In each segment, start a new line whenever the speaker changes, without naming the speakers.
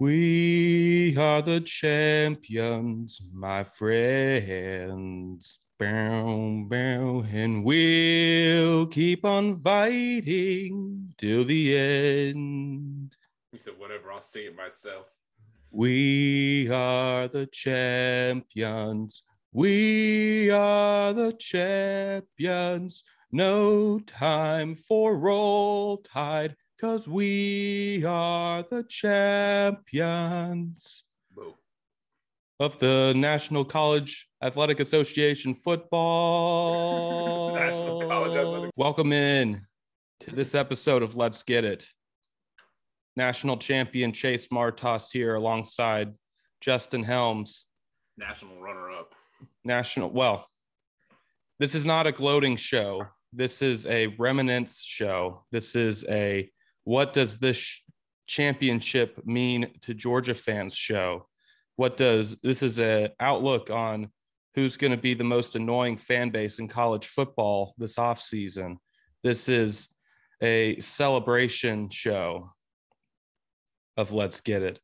We are the champions, my friends. Bow, bow, and we'll keep on fighting till the end.
He said, whatever, I'll say it myself.
We are the champions. We are the champions. No time for roll tide, cause we are the champions of the National College Athletic Association football.
National College Athletic-
Welcome in to this episode of Let's Get It. National champion Chase Martos here alongside Justin Helms.
National runner up.
National, well, this is not a gloating show. This is a remnants show. This is a what does this sh- championship mean to Georgia fans show? What does this is a outlook on who's going to be the most annoying fan base in college football this offseason. This is a celebration show of Let's Get It.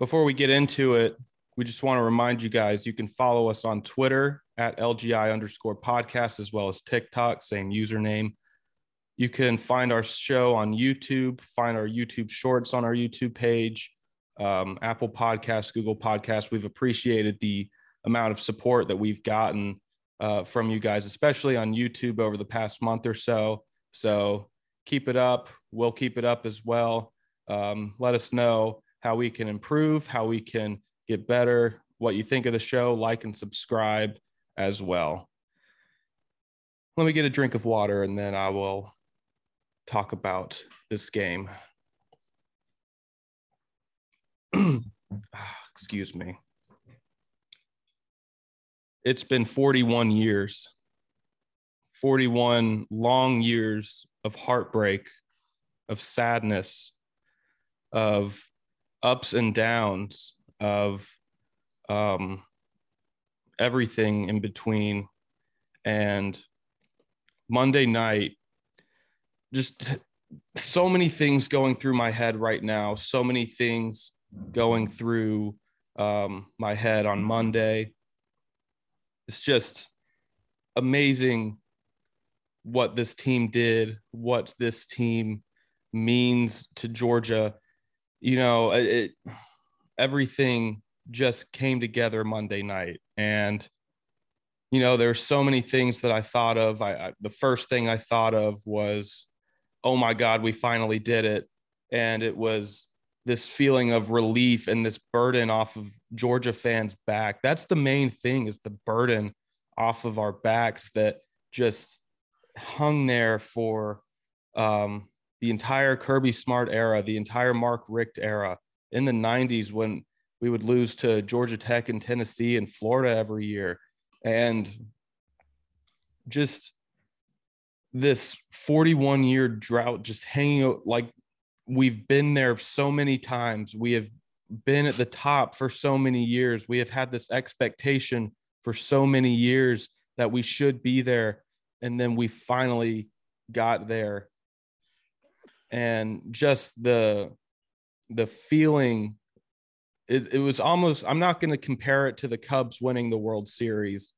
Before we get into it, we just want to remind you guys you can follow us on Twitter at LGI underscore podcast as well as TikTok, same username. You can find our show on YouTube, find our YouTube shorts on our YouTube page, um, Apple Podcasts, Google Podcasts. We've appreciated the amount of support that we've gotten uh, from you guys, especially on YouTube over the past month or so. So keep it up. We'll keep it up as well. Um, let us know how we can improve, how we can get better, what you think of the show, like and subscribe as well. Let me get a drink of water and then I will talk about this game. Ah, Excuse me. It's been 41 years, 41 long years of heartbreak, of sadness, of ups and downs, of um, everything in between. And Monday night, just so many things going through my head right now, so many things going through um, my head on Monday. It's just amazing what this team did, what this team means to Georgia. You know, it, everything just came together Monday night. And, you know, there's so many things that I thought of. I, I the first thing I thought of was, oh my God, we finally did it. And it was this feeling of relief and this burden off of Georgia fans' back. That's the main thing is the burden off of our backs that just hung there for um, the entire Kirby Smart era, the entire Mark Richt era in the 90s when we would lose to Georgia Tech and Tennessee and Florida every year. And just this 41 year drought just hanging out like we've been there so many times. We have been at the top for so many years. We have had this expectation for so many years that we should be there. And then we finally got there. And just the the feeling it, it was almost i'm not going to compare it to the cubs winning the world series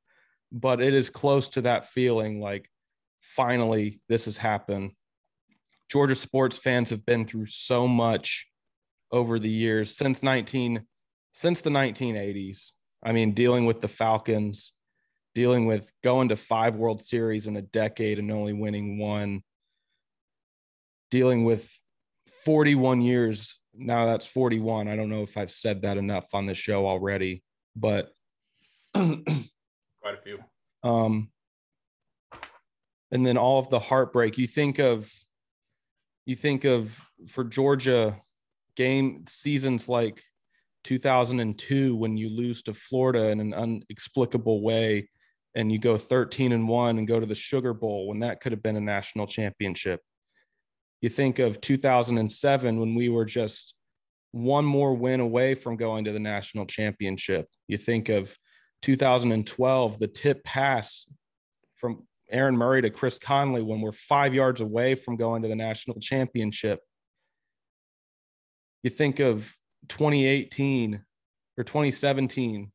but it is close to that feeling like finally this has happened. Georgia sports fans have been through so much over the years since 19 since the 1980s i mean dealing with the falcons dealing with going to five world series in a decade and only winning one dealing with 41 years. Now that's 41 i don't know if i've said that enough on the show already but
Quite a few.
um and then all of the heartbreak you think of you think of for georgia game seasons like 2002 when you lose to florida in an inexplicable way and you go 13 and 1 and go to the sugar bowl when that could have been a national championship you think of 2007 when we were just one more win away from going to the national championship. You think of 2012, the tip pass from Aaron Murray to Chris Conley when we're five yards away from going to the national championship. You think of 2018 or 2017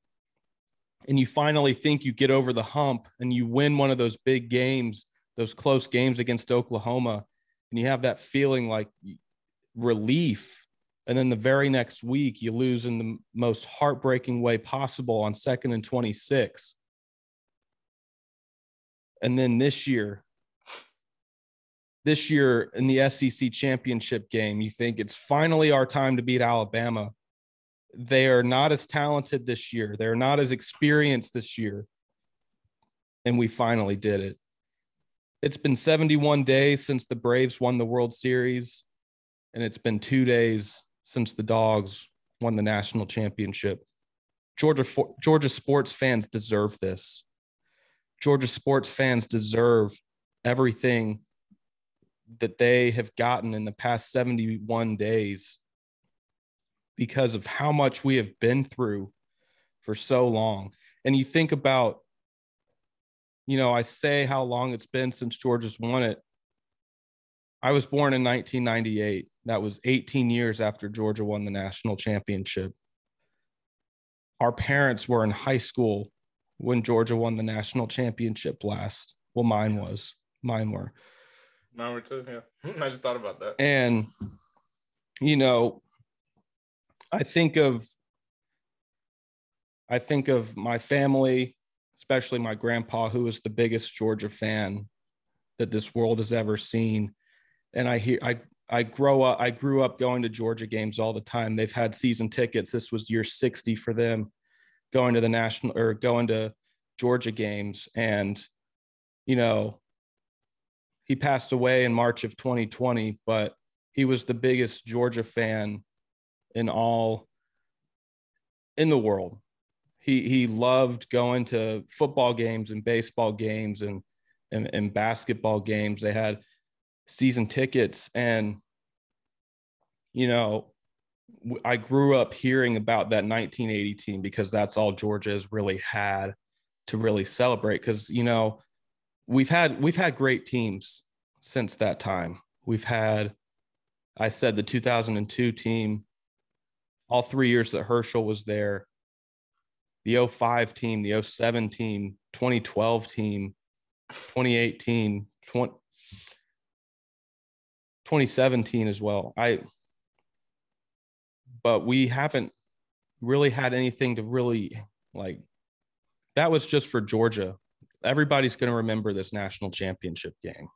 and you finally think you get over the hump and you win one of those big games, those close games against Oklahoma, and you have that feeling like relief. And then the very next week, you lose in the most heartbreaking way possible on second and 26. And then this year, this year in the SEC championship game, you think it's finally our time to beat Alabama they are not as talented this year. They're not as experienced this year. And we finally did it. It's been 71 days since the Braves won the World Series, and it's been two days since the Dogs won the national championship. Georgia, Georgia sports fans deserve this. Georgia sports fans deserve everything that they have gotten in the past 71 days because of how much we have been through for so long. And you think about, you know, I say how long it's been since Georgia's won it. I was born in 1998. That was 18 years after Georgia won the national championship. Our parents were in high school when Georgia won the national championship last. Well, mine was. Mine were.
Mine were too. Yeah. I just thought about that.
And, you know, I think of I think of my family, especially my grandpa, who was the biggest Georgia fan that this world has ever seen. And I hear I I grow up I grew up going to Georgia games all the time. They've had season tickets. This was year 60 for them going to the national or going to Georgia games. And, you know, he passed away in March of 2020, but he was the biggest Georgia fan in all in the world. He he loved going to football games and baseball games and and, and basketball games. They had season tickets and you know I grew up hearing about that 1980 team because that's all Georgia has really had to really celebrate because you know we've had we've had great teams since that time. We've had I said the 2002 team all three years that Herschel was there, the 05 team, the 07 team, 2012 team, 2018, 20, 2017 as well. I, but we haven't really had anything to really like, that was just for Georgia. Everybody's going to remember this national championship game.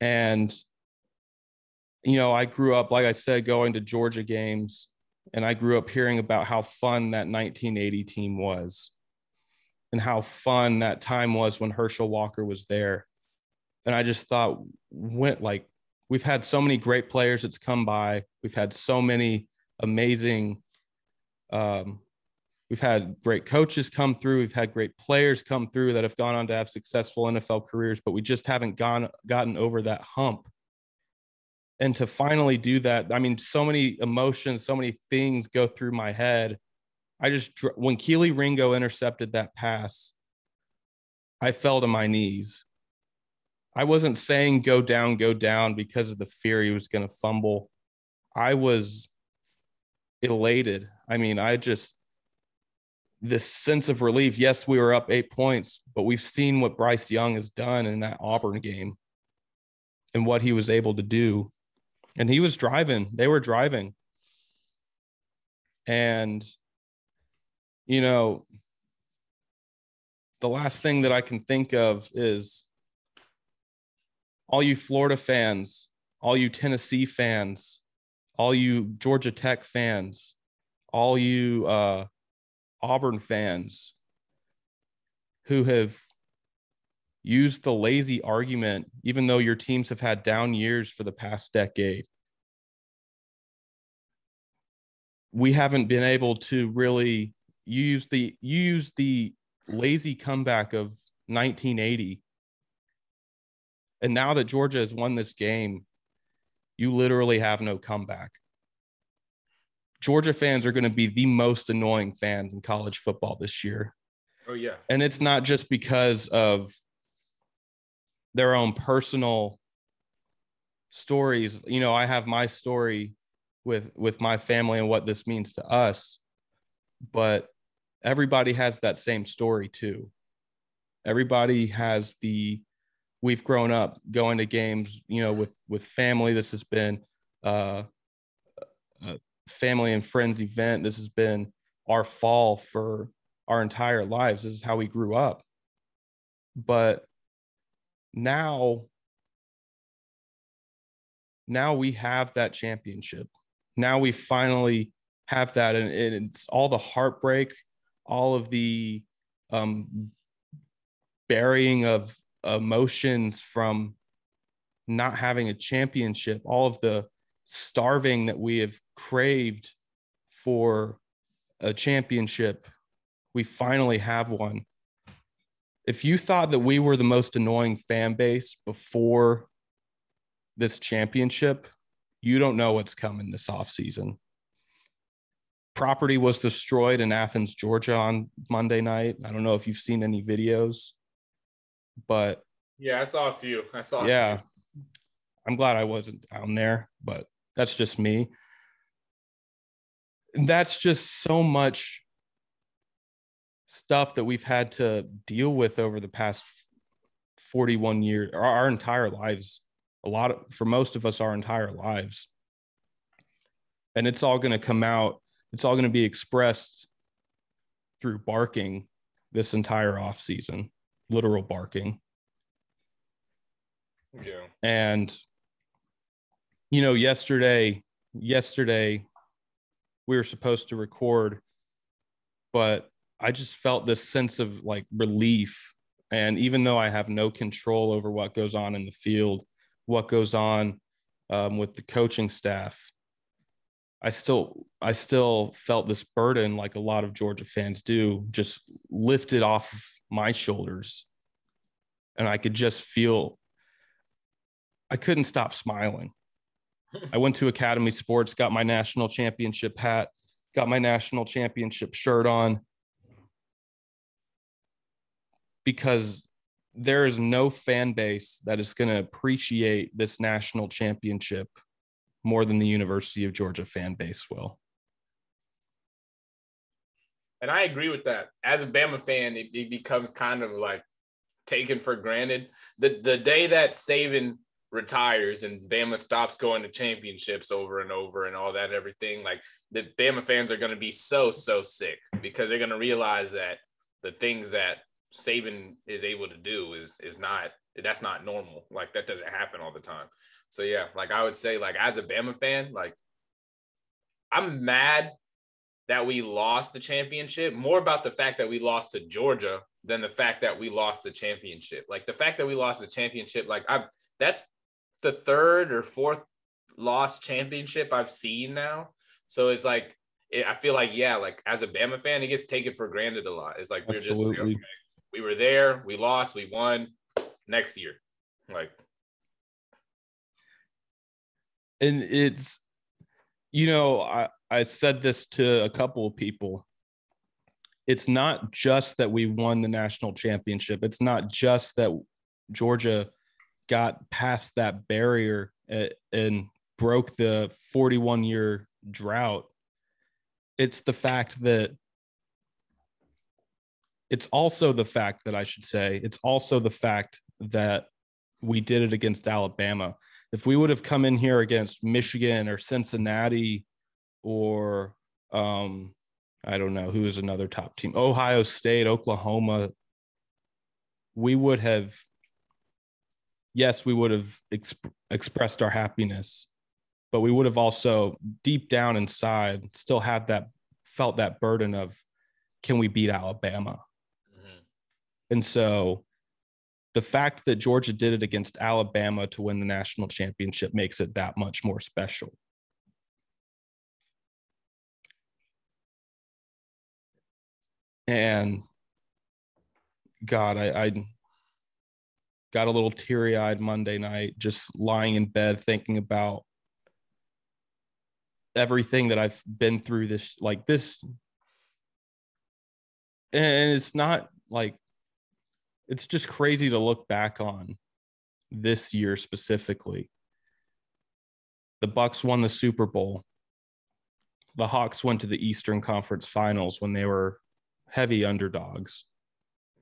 And you know, I grew up, like I said, going to Georgia games, and I grew up hearing about how fun that 1980 team was and how fun that time was when Herschel Walker was there. And I just thought, went like, we've had so many great players that's come by. We've had so many amazing, um, we've had great coaches come through. We've had great players come through that have gone on to have successful NFL careers, but we just haven't gone gotten over that hump and to finally do that i mean so many emotions so many things go through my head i just when Kelee ringo intercepted that pass i fell to my knees i wasn't saying go down go down because of the fear he was going to fumble. I was elated. I mean i just this sense of relief yes we were up eight points but we've seen what bryce young has done in that auburn game and what he was able to do. And he was driving. They were driving. And you know the last thing that i can think of is all you florida fans all you tennessee fans all you georgia tech fans all you uh, auburn fans who have use the lazy argument, even though your teams have had down years for the past decade. We haven't been able to really use the use the lazy comeback of 1980. And now that Georgia has won this game, you literally have no comeback. Georgia fans are going to be the most annoying fans in college football this year.
Oh yeah.
And it's not just because of their own personal stories. You know, I have my story with with my family and what this means to us but everybody has that same story too everybody has the we've grown up going to games you know with with family. This has been uh, a family and friends event. This has been our fall for our entire lives. This is how we grew up. But now now we have that championship. Now we finally have that. And it's all the heartbreak all of the um, burying of emotions from not having a championship all of the starving that we have craved for a championship we finally have one if you thought that we were the most annoying fan base before this championship, you don't know what's coming this offseason. Property was destroyed in Athens, Georgia on Monday night. I don't know if you've seen any videos, but
yeah, I saw a few. I saw
yeah. I'm glad I wasn't down there, but that's just me. That's just so much stuff that we've had to deal with over the past 41 years, our, our entire lives. A lot of, for most of us, our entire lives. And it's all going to come out, it's all going to be expressed through barking this entire off season, literal barking.
Yeah.
And, you know, yesterday, yesterday, we were supposed to record, but I just felt this sense of like relief. And even though I have no control over what goes on in the field, what goes on um, with the coaching staff, I still I still felt this burden like a lot of Georgia fans do, just lifted off of my shoulders. And I could just feel I couldn't stop smiling. I went to Academy Sports, got my national championship hat, got my national championship shirt on because there is no fan base that is going to appreciate this national championship more than the University of Georgia fan base will.
And I agree with that. As a Bama fan, it, it becomes kind of like taken for granted. The the day that Saban retires and Bama stops going to championships over and over and all that everything, like the Bama fans are going to be so so sick because they're going to realize that the things that Saban is able to do is is not that's not normal. Like that doesn't happen all the time. So yeah, like I would say, like as a Bama fan, like I'm mad that we lost the championship. More about the fact that we lost to Georgia than the fact that we lost the championship. Like the fact that we lost the championship, like I'm that's the third or fourth lost championship I've seen now. So it's like it, I feel like yeah, like as a Bama fan, it gets taken for granted a lot. It's like we're Absolutely. just like, okay, we were there, we lost, we won next year. Like
and it's you know, I I said this to a couple of people. It's not just that we won the national championship. It's not just that Georgia got past that barrier uh, and broke the 41 year drought. It's the fact that it's also the fact that I should say, it's also the fact that we did it against Alabama. If we would have come in here against Michigan or Cincinnati or um, I don't know who is another top team, Ohio State, Oklahoma, we would have, yes, we would have exp- expressed our happiness, but we would have also deep down inside still had that, felt that burden of, can we beat Alabama? And so the fact that Georgia did it against Alabama to win the national championship makes it that much more special. And God, I, I got a little teary eyed Monday night, just lying in bed thinking about everything that I've been through this, like this. And it's not like it's just crazy to look back on this year specifically. The Bucks won the Super Bowl. the Hawks went to the Eastern Conference Finals when they were heavy underdogs.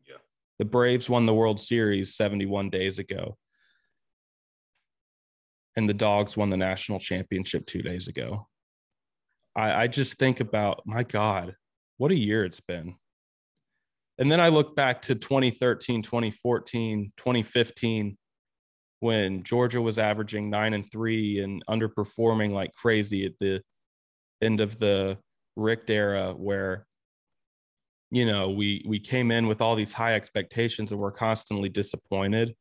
Yeah.
The Braves won the World Series 71 days ago. And the Dogs won the national championship two days ago. I, I just think about, my God, what a year it's been. And then I look back to 2013, 2014, 2015, when Georgia was averaging nine and three and underperforming like crazy at the end of the Richt era, where you know we we came in with all these high expectations and we're constantly disappointed.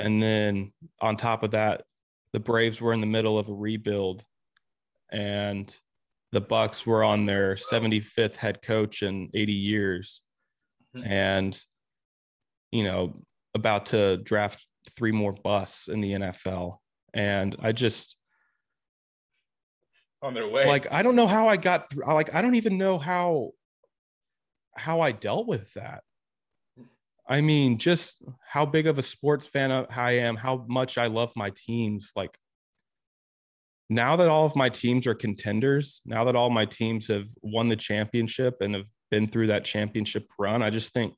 And then on top of that, the Braves were in the middle of a rebuild, and the Bucks were on their 75th head coach in 80 years
Mhm.
and you know about to draft three more busts in the NFL and I just
On their way.
like I don't know how I got through like I don't even know how how I dealt with that I mean just how big of a sports fan I am how much I love my teams like now that all of my teams are contenders now that all my teams have won the championship and have been through that championship run I just think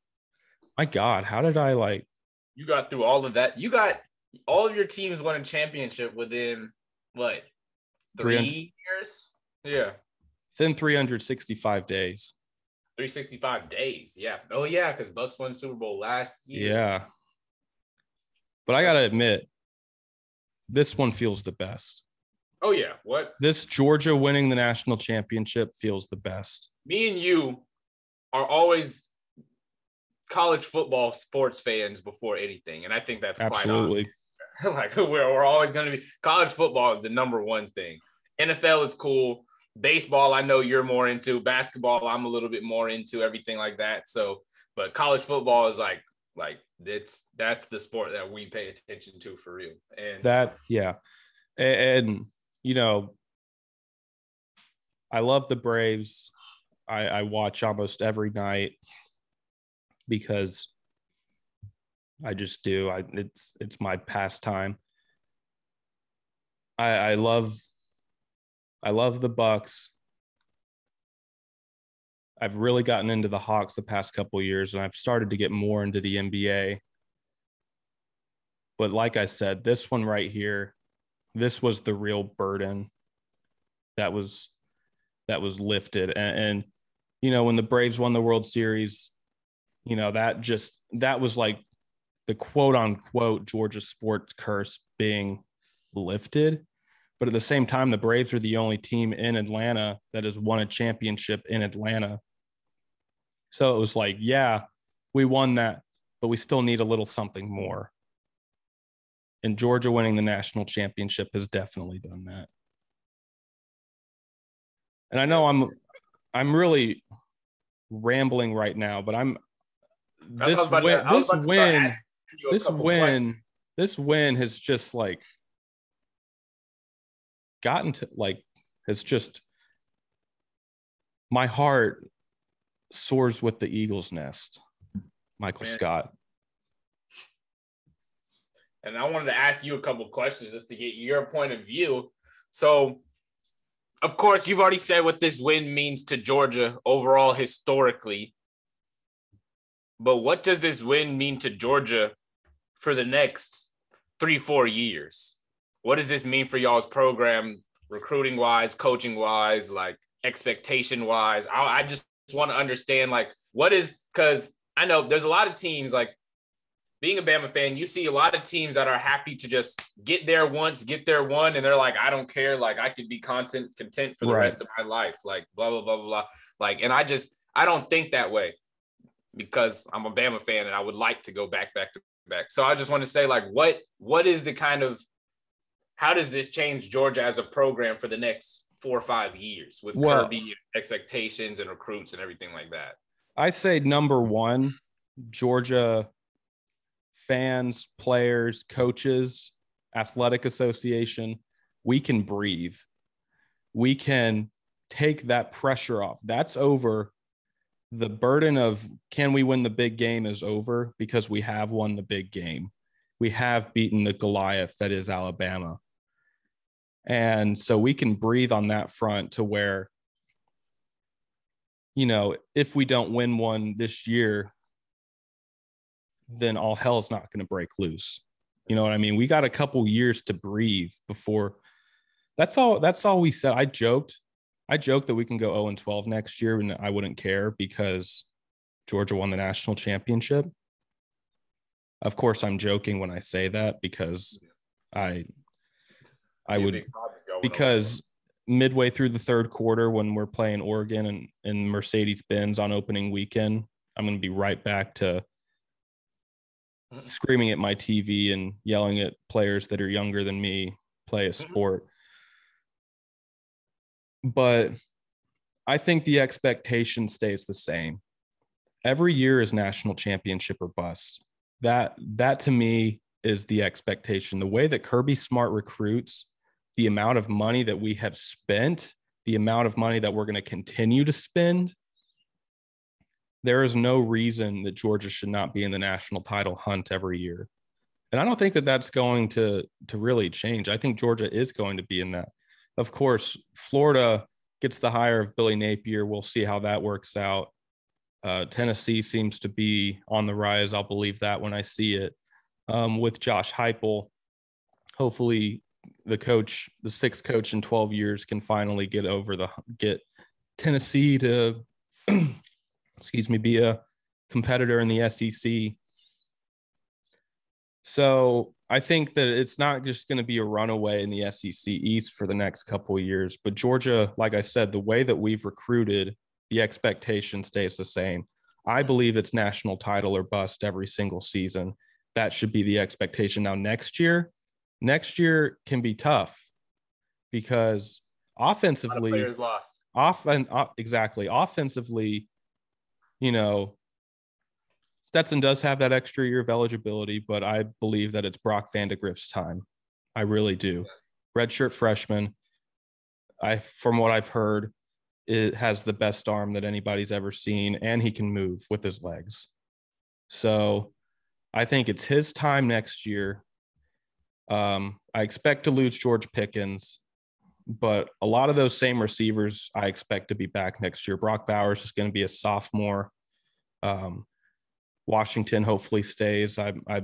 my god how did I like
you got through all of that. You got all of your teams won a championship within what
Three
years? Yeah.
within 365 days
365 days. Yeah. Oh yeah, because Bucks won Super Bowl last year.
Yeah. But I got to admit, this one feels the best.
Oh yeah. What
This Georgia winning the national championship feels the best.
me and you are always college football sports fans before anything. And I think that's
Absolutely.
like we're, we're always going to be college football is the number one thing. NFL is cool. Baseball, I know you're more into. Basketball, I'm a little bit more into everything like that. So, but college football is like like it's that's the sport that we pay attention to for real. And
That, yeah. And, and, you know, I love the Braves. I, I watch almost every night because I just do. I it's it's my pastime. I I love I love the Bucks. I've really gotten into the Hawks the past couple years and I've started to get more into the NBA. But like I said, this one right here, this was the real burden that was that was lifted and, and you know when the braves won the world series you know that just that was like the quote unquote georgia sports curse being lifted. But at the same time the braves are the only team in atlanta that has won a championship in atlanta. So it was like yeah we won that but we still need a little something more. And georgia winning the national championship has definitely done that. And I know I'm I'm really rambling right now, but I'm this
what I was about to-
win this
to start
win
asking you a
this win this win has just like gotten to like has just my heart soars with the eagle's nest michael
Man.
scott
and I wanted to ask you a couple questions just to get your point of view. So, of course, you've already said what this win means to Georgia overall historically. But what does this win mean to Georgia for the next three, four years? What does this mean for y'all's program, recruiting wise, coaching wise, like expectation wise? I, I just want to understand, like, what is because I know there's a lot of teams like being a Bama fan, you see a lot of teams that are happy to just get there once, get there one, and they're like, I don't care. Like I could be content content for the
Right.
rest of my life. Like blah blah blah blah blah. Like, and I just I don't think that way because I'm a Bama fan and I would like to go back back to back. So I just want to say, like, what what is the kind of how does this change Georgia as a program for the next four or five years with
Well-
Kirby expectations and recruits and everything like that?
I say number one, Georgia fans, players, coaches, athletic association, we can breathe. We can take that pressure off. That's over. The burden of can we win the big game is over because we have won the big game. We have beaten the Goliath that is Alabama. And so we can breathe on that front to where, you know, if we don't win one this year, then all hell's not going to break loose. You know what I mean? We got a couple years to breathe before. That's all. That's all we said. I joked. I joked that we can go 0 and 12 next year, and I wouldn't care because Georgia won the national championship. Of course, I'm joking when I say that because I I would because midway through the third quarter when we're playing Oregon and, and Mercedes Benz on opening weekend, I'm going to be right back to mm-hmm. screaming at my TV and yelling at players that are younger than me play a mm-hmm. sport. But I think the expectation stays the same. Every year is national championship or bust. That that to me is the expectation. The way that Kirby Smart recruits, the amount of money that we have spent, the amount of money that we're going to continue to spend, there is no reason that Georgia should not be in the national title hunt every year. And I don't think that that's going to to really change. I think Georgia is going to be in that. Of course, Florida gets the hire of Billy Napier. We'll see how that works out. Uh, Tennessee seems to be on the rise. I'll believe that when I see it. Um, with Josh Heupel, hopefully the coach, the sixth coach in 12 years, can finally get over the get Tennessee to, excuse me, be a competitor in the SEC. So I think that it's not just going to be a runaway in the SEC East for the next couple of years. But Georgia, like I said, the way that we've recruited the expectation stays the same. I believe it's national title or bust every single season. That should be the expectation. Now, next year, next year can be tough because offensively,
players lost.
Offen, uh, exactly. Offensively, you know, Stetson does have that extra year of eligibility, but I believe that it's Brock Vandagriff's time. I really do. Redshirt freshman. I, from what I've heard, it has the best arm that anybody's ever seen, and he can move with his legs. So I think it's his time next year. Um, I expect to lose George Pickens, but a lot of those same receivers I expect to be back next year. Brock Bowers is going to be a sophomore. Um, Washington hopefully stays. I, I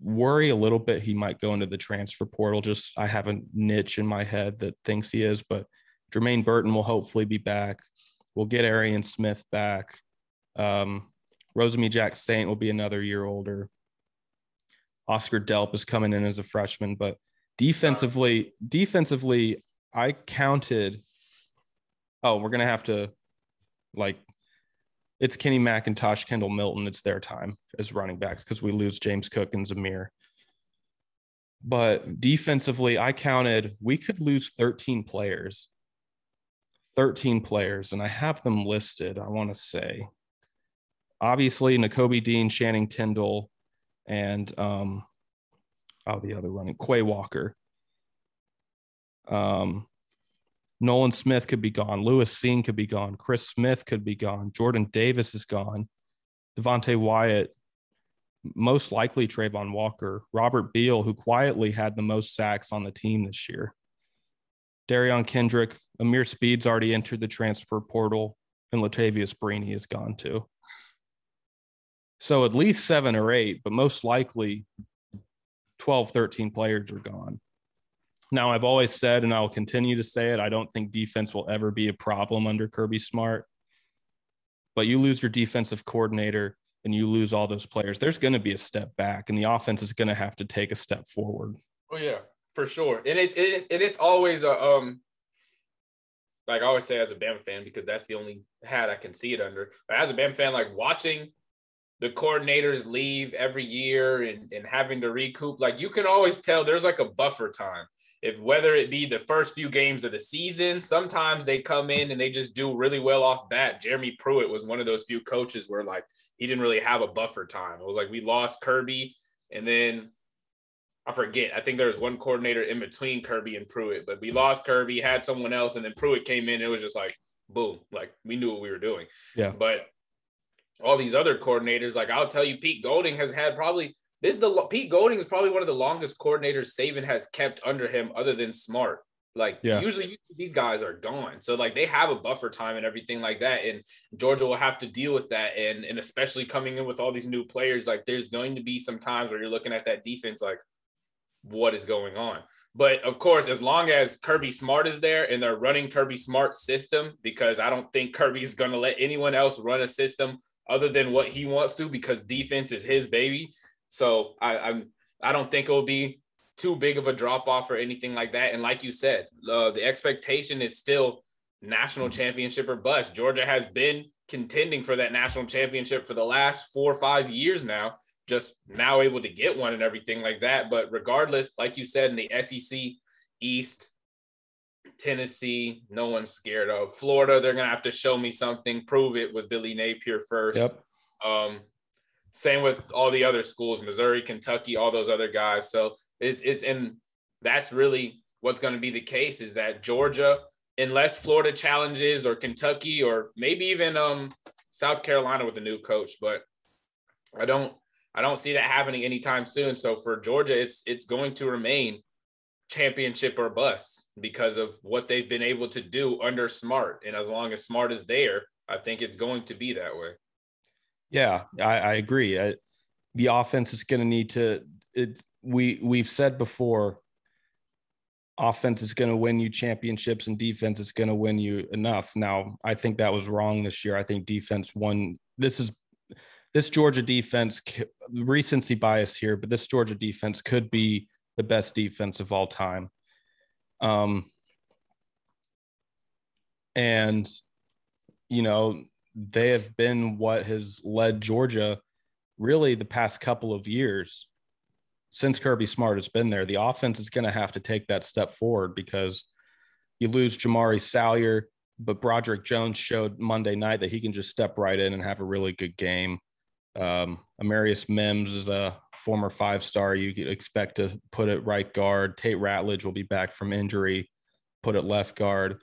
worry a little bit he might go into the transfer portal. Just I have a niche in my head that thinks he is, but Jermaine Burton will hopefully be back. We'll get Arian Smith back. Um, Jack Saint will be another year older. Oscar Delp is coming in as a freshman, but defensively, defensively, I counted. Oh, we're gonna have to like it's Kenny McIntosh, Kendall Milton. It's their time as running backs because we lose James Cook and Zamir. But defensively, I counted we could lose 13 players 13 players, and I have them listed, I want to say. Obviously, Nakobe Dean, Channing Tindall, and um, oh, the other running, Quay Walker. Um, Nolan Smith could be gone. Lewis Cine could be gone. Chris Smith could be gone. Jordan Davis is gone. Devonte Wyatt, most likely Travon Walker. Robert Beal, who quietly had the most sacks on the team this year. Derion Kendrick, Ameer Speed's already entered the transfer portal, and Latavious Brini is gone too. So at least seven or eight, but most likely 12, 13 players are gone. Now, I've always said, and I'll continue to say it, I don't think defense will ever be a problem under Kirby Smart. But you lose your defensive coordinator and you lose all those players, there's going to be a step back, and the offense is going to have to take a step forward.
Oh, yeah for sure. And it's it's and it's always a um like I always say as a Bama fan because that's the only hat I can see it under. But as a Bama fan, like watching the coordinators leave every year and, and having to recoup, like you can always tell there's like a buffer time. If whether it be the first few games of the season, sometimes they come in and they just do really well off bat. Jeremy Pruitt was one of those few coaches where like he didn't really have a buffer time. It was like we lost Kirby and then I forget. I think there was one coordinator in between Kirby and Pruitt, but we lost Kirby, had someone else, and then Pruitt came in. It was just like boom, like we knew what we were doing.
Yeah.
But all these other coordinators, like I'll tell you, Pete Golding has had probably this is the Pete Golding is probably one of the longest coordinators Saban has kept under him, other than Smart. Like yeah. usually these guys are gone. So like they have a buffer time and everything like that. And Georgia will have to deal with that. And and especially coming in with all these new players, like there's going to be some times where you're looking at that defense like, what is going on? But of course, as long as Kirby Smart is there and they're running Kirby Smart system, because I don't think Kirby's going to let anyone else run a system other than what he wants to, because defense is his baby. So I, I'm I don't think it will be too big of a drop off or anything like that. And like you said, uh, the expectation is still national championship or bust. Georgia has been contending for that national championship for the last four or five years now, just now able to get one and everything like that. But regardless, like you said, in the SEC East, Tennessee, no one's scared of. Florida, they're gonna have to show me something, prove it with Billy Napier first. Yep. Um, same with all the other schools, Missouri, Kentucky, all those other guys. So it's, it's and that's really what's going to be the case is that Georgia, unless Florida challenges or Kentucky or maybe even um South Carolina with a new coach, but I don't I don't see that happening anytime soon. So for Georgia, it's it's going to remain championship or bust because of what they've been able to do under Smart. And as long as Smart is there, I think it's going to be that way.
Yeah, I, I agree. I, the offense is going to need to. It, we we've said before. Offense is going to win you championships, and defense is going to win you enough. Now, I think that was wrong this year. I think defense won. This is this Georgia defense. Recency bias here, but this Georgia defense could be the best defense of all time. Um, and you know they have been what has led Georgia really the past couple of years since Kirby Smart has been there. The offense is going to have to take that step forward because you lose Jamaree Salyer, but Broderick Jones showed Monday night that he can just step right in and have a really good game. Um, Amarius Mims is a former five star. You could expect to put it right guard. Tate Ratledge will be back from injury, put it left guard.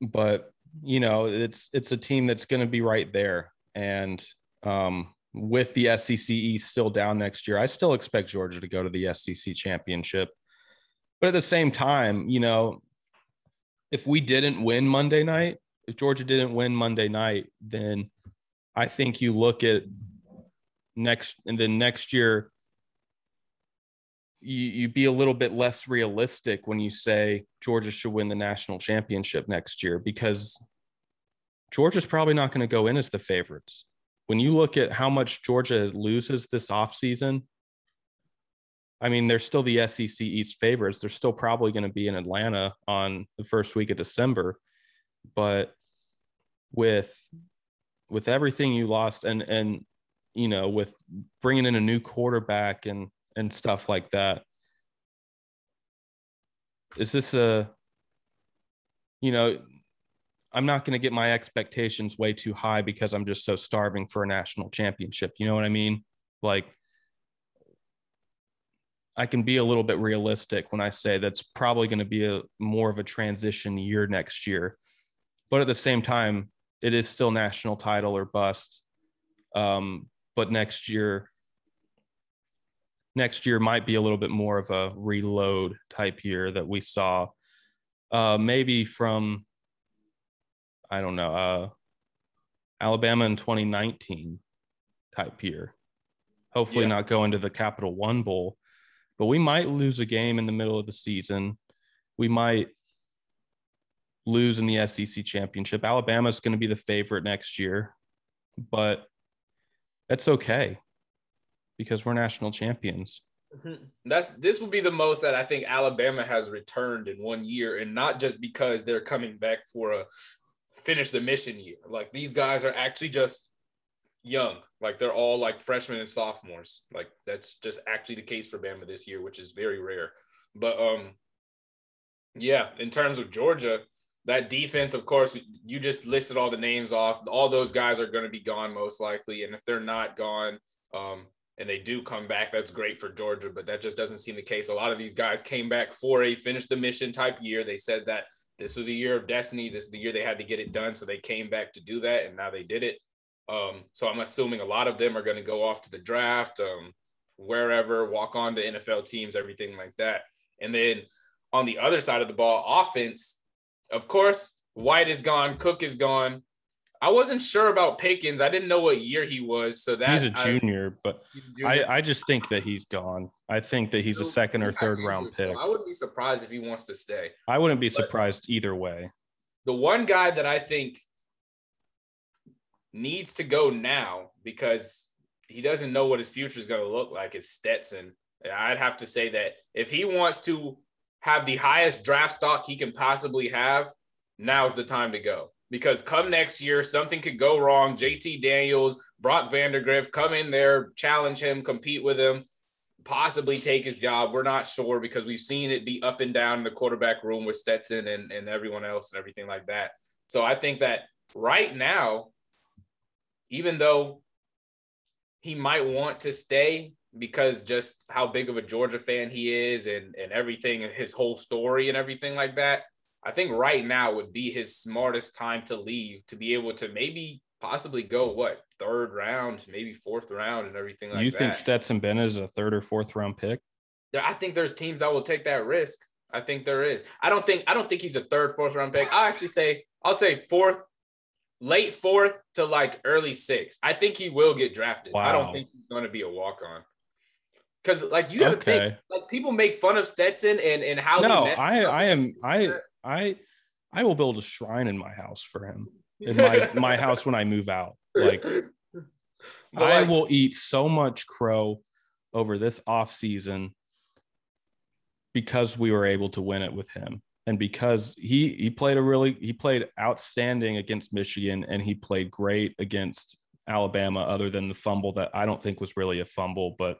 But you know, it's it's a team that's going to be right there. And um, with the SEC East still down next year, I still expect Georgia to go to the SEC championship. But at the same time, you know, if we didn't win Monday night, if Georgia didn't win Monday night, then I think you look at next and then next year you you be a little bit less realistic when you say Georgia should win the national championship next year because Georgia's probably not going to go in as the favorites. When you look at how much Georgia loses this offseason, I mean, they're still the SEC East favorites. They're still probably going to be in Atlanta on the first week of December. But with with everything you lost and and you know with bringing in a new quarterback and and stuff like that. Is this a you know i'm not going to get my expectations way too high because i'm just so starving for a national championship you know what i mean? Like i can be a little bit realistic when i say that's probably going to be a more of a transition year next year. But at the same time it is still national title or bust um, but next year next year might be a little bit more of a reload type year that we saw uh, maybe from i don't know uh, alabama in 2019 type year. Hopefully yeah. not going to the capital one bowl but we might lose a game in the middle of the season. We might lose in the sec championship. Alabama's going to be the favorite next year but that's okay because we're national champions.
Mm-hmm. That's this will be the most that I think Alabama has returned in one year, and not just because they're coming back for a finish the mission year. Like these guys are actually just young. Like they're all like freshmen and sophomores. Like that's just actually the case for Bama this year, which is very rare. But um, yeah, in terms of Georgia, that defense, of course, you just listed all the names off. All those guys are going to be gone most likely, and if they're not gone, um, and they do come back, that's great for Georgia. But that just doesn't seem the case. A lot of these guys came back for a finish the mission type year. They said that this was a year of destiny. This is the year they had to get it done, so they came back to do that, and now they did it. Um, so I'm assuming a lot of them are going to go off to the draft, um, wherever, walk on to NFL teams, everything like that. And then on the other side of the ball, offense, of course, White is gone, Cook is gone. I wasn't sure about Pickens. I didn't know what year he was. So that
he's a junior, I, but I, I just think that he's gone. I think that he's a second or third round pick.
So I wouldn't be surprised if he wants to stay.
I wouldn't be but surprised either way.
The one guy that I think needs to go now because he doesn't know what his future is going to look like is Stetson. I'd have to say that if he wants to have the highest draft stock he can possibly have, now's the time to go. Because come next year, something could go wrong. JT Daniels, Brock Vandagriff come in there, challenge him, compete with him, possibly take his job. We're not sure because we've seen it be up and down in the quarterback room with Stetson and, and everyone else and everything like that. So I think that right now, even though he might want to stay, because just how big of a Georgia fan he is and, and everything and his whole story and everything like that. I think right now would be his smartest time to leave to be able to maybe possibly go what third round, maybe fourth round and everything like
you
that.
You think Stetson Bennett is a third or fourth round pick?
Yeah, I think there's teams that will take that risk. I think there is. I don't think I don't think he's a third, fourth round pick. I'll actually say I'll say fourth, late fourth to like early sixth. I think he will get drafted. Wow. I don't think he's going to be a walk on. Because like you gotta okay. think like people make fun of Stetson and and how
no I I am I I I will build a shrine in my house for him in my my house when I move out like I will eat so much crow over this off season because we were able to win it with him and because he he played a really he played outstanding against Michigan and he played great against Alabama other than the fumble that I don't think was really a fumble but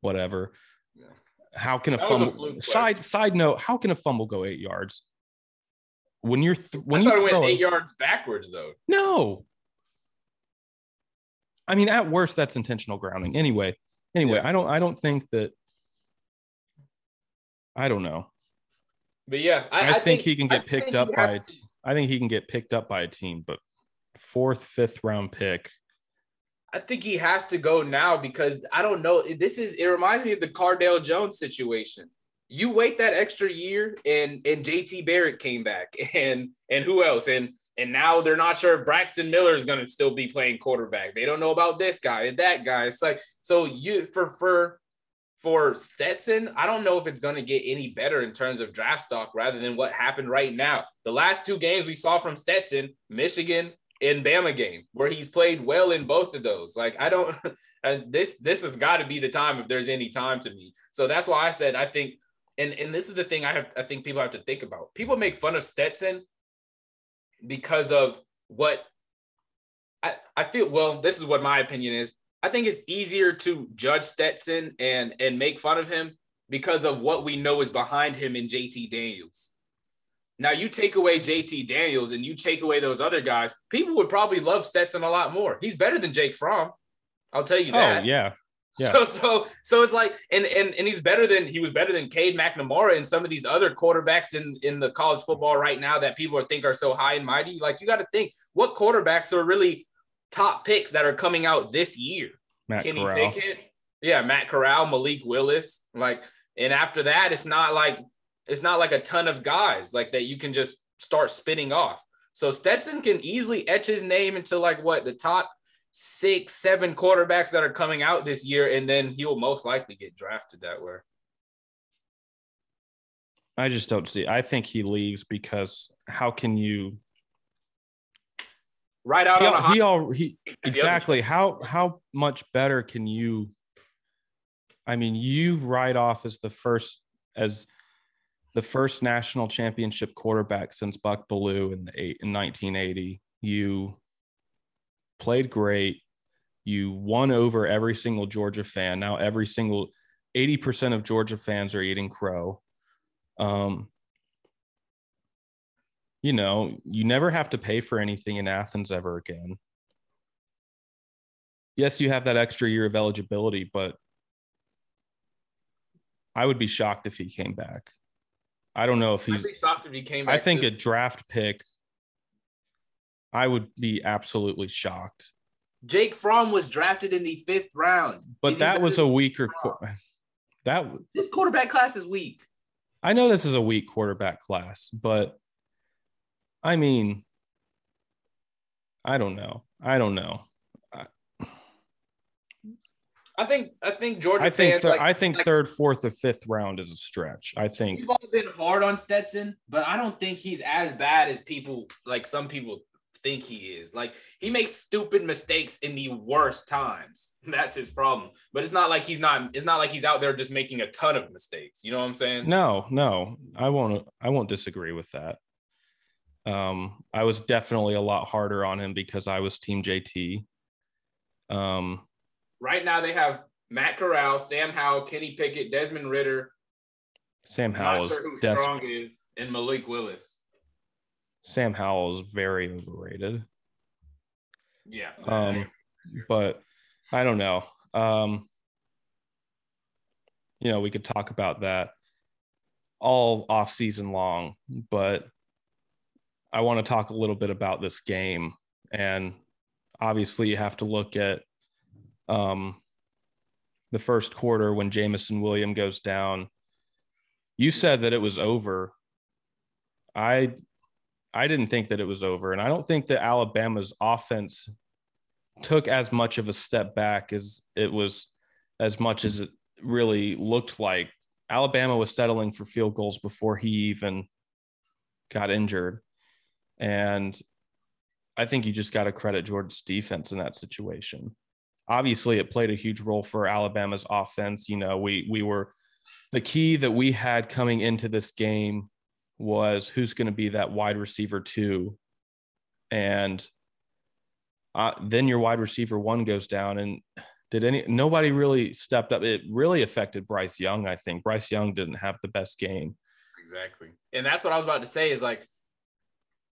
whatever. Yeah. How can a that fumble? A side side note: How can a fumble go eight yards? When you're th- when
I
you
throw eight yards backwards though.
No. I mean, at worst, that's intentional grounding. Anyway, anyway, yeah. I don't I don't think that. I don't know.
But yeah,
I, I, I think, think, he can get picked up by. I think he can get picked up by a team, but fourth, fifth round pick
I think he has to go now because I don't know. This is it reminds me of the Cardale Jones situation. You wait that extra year, and and JT Barrett came back, and and who else? And and now they're not sure if Braxton Miller is going to still be playing quarterback. They don't know about this guy and that guy. It's like so you for for for Stetson, I don't know if it's going to get any better in terms of draft stock rather than what happened right now. The last two games we saw from Stetson, Michigan in Bama game where he's played well in both of those. Like I don't and uh, this this has got to be the time if there's any time to me. So that's why I said I think and and this is the thing I have I think people have to think about. People make fun of Stetson because of what I, I feel well, this is what my opinion is. I think it's easier to judge Stetson and and make fun of him because of what we know is behind him in JT Daniels. Now you take away JT Daniels and you take away those other guys, people would probably love Stetson a lot more. He's better than Jake Fromm. I'll tell you oh, that.
Oh, yeah.
Yeah. So so so it's like and and and he's better than he was better than Cade McNamara and some of these other quarterbacks in in the college football right now that people are think are so high and mighty. Like you got to think what quarterbacks are really top picks that are coming out this year.
Matt Kenny Corral.
Pickett, yeah, Matt Corral, Malik Willis, like, and after that, it's not like it's not like a ton of guys like that you can just start spinning off. So Stetson can easily etch his name into like what the top six, seven quarterbacks that are coming out this year, and then he will most likely get drafted that way.
I just don't see. I think he leaves because how can you
right out
he,
on a
he all he exactly how how much better can you I mean you ride off as the first as the first national championship quarterback since Buck Belue in, the eight, in 1980. You played great. You won over every single Georgia fan. Now every single 80% of Georgia fans are eating crow. Um, you know, you never have to pay for anything in Athens ever again. Yes, you have that extra year of eligibility, but I would be shocked if he came back. I don't know if he's.
shocked if he came.
I think a draft pick. I would be absolutely shocked.
Jake Fromm was drafted in the fifth round,
but that was a weaker. Qu- that
this quarterback class is weak.
I know this is a weak quarterback class, but I mean, I don't know. I don't know.
I think I think Georgia.
I think
fans, like,
I think
like,
third, fourth, or fifth round is a stretch. I think
we've all been hard on Stetson, but I don't think he's as bad as people like some people think he is. Like he makes stupid mistakes in the worst times. That's his problem. But it's not like he's not. It's not like he's out there just making a ton of mistakes. You know what I'm saying?
no, no, I won't. I won't disagree with that. Um, I was definitely a lot harder on him because I was Team JT. Um,
Right now they have Matt Corral, Sam Howell, Kenny Pickett, Desmond Ridder.
Sam Howell is
sure who strong is, and Malik Willis.
Sam Howell is very overrated.
Yeah.
Um, but I don't know. Um, you know, we could talk about that all off season long, but I want to talk a little bit about this game. And obviously, you have to look at um, the first quarter when Jameson William goes down. You said that it was over. I I didn't think that it was over, and I don't think that Alabama's offense took as much of a step back as it was as much as it really looked like. Alabama was settling for field goals before he even got injured. And I think you just got to credit Georgia's defense in that situation. Obviously, it played a huge role for Alabama's offense. You know, we we were the key that we had coming into this game was who's going to be that wide receiver two, and uh, then your wide receiver one goes down, and did any nobody really stepped up? It really affected Bryce Young. I think Bryce Young didn't have the best game.
Exactly. And that's what I was about to say is like,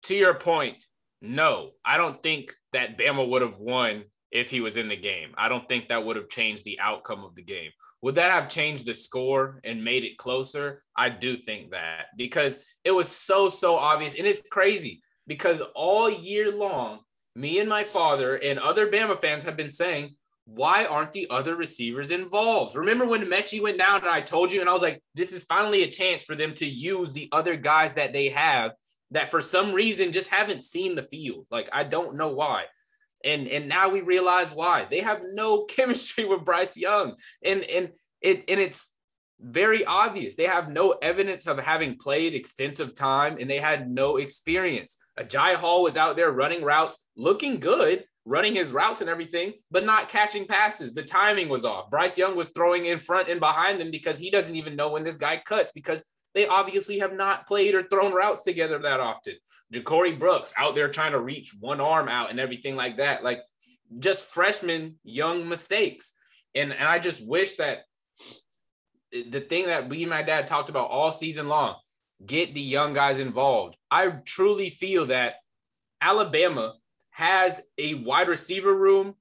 to your point, no, I don't think that Bama would have won if he was in the game. I don't think that would have changed the outcome of the game. Would that have changed the score and made it closer? I do think that because it was so, so obvious. And it's crazy because all year long, me and my father and other Bama fans have been saying, why aren't the other receivers involved? Remember when Metchie went down and I told you, and I was like, this is finally a chance for them to use the other guys that they have that for some reason just haven't seen the field. Like, I don't know why. And and now we realize why. They have no chemistry with Bryce Young. And and it and it's very obvious. They have no evidence of having played extensive time and they had no experience. Agiye Hall was out there running routes, looking good, running his routes and everything, but not catching passes. The timing was off. Bryce Young was throwing in front and behind him because he doesn't even know when this guy cuts because they obviously have not played or thrown routes together that often. JaCorey Brooks out there trying to reach one arm out and everything like that. Like just freshman young mistakes. And, and I just wish that the thing that we and my dad talked about all season long, get the young guys involved. I truly feel that Alabama has a wide receiver room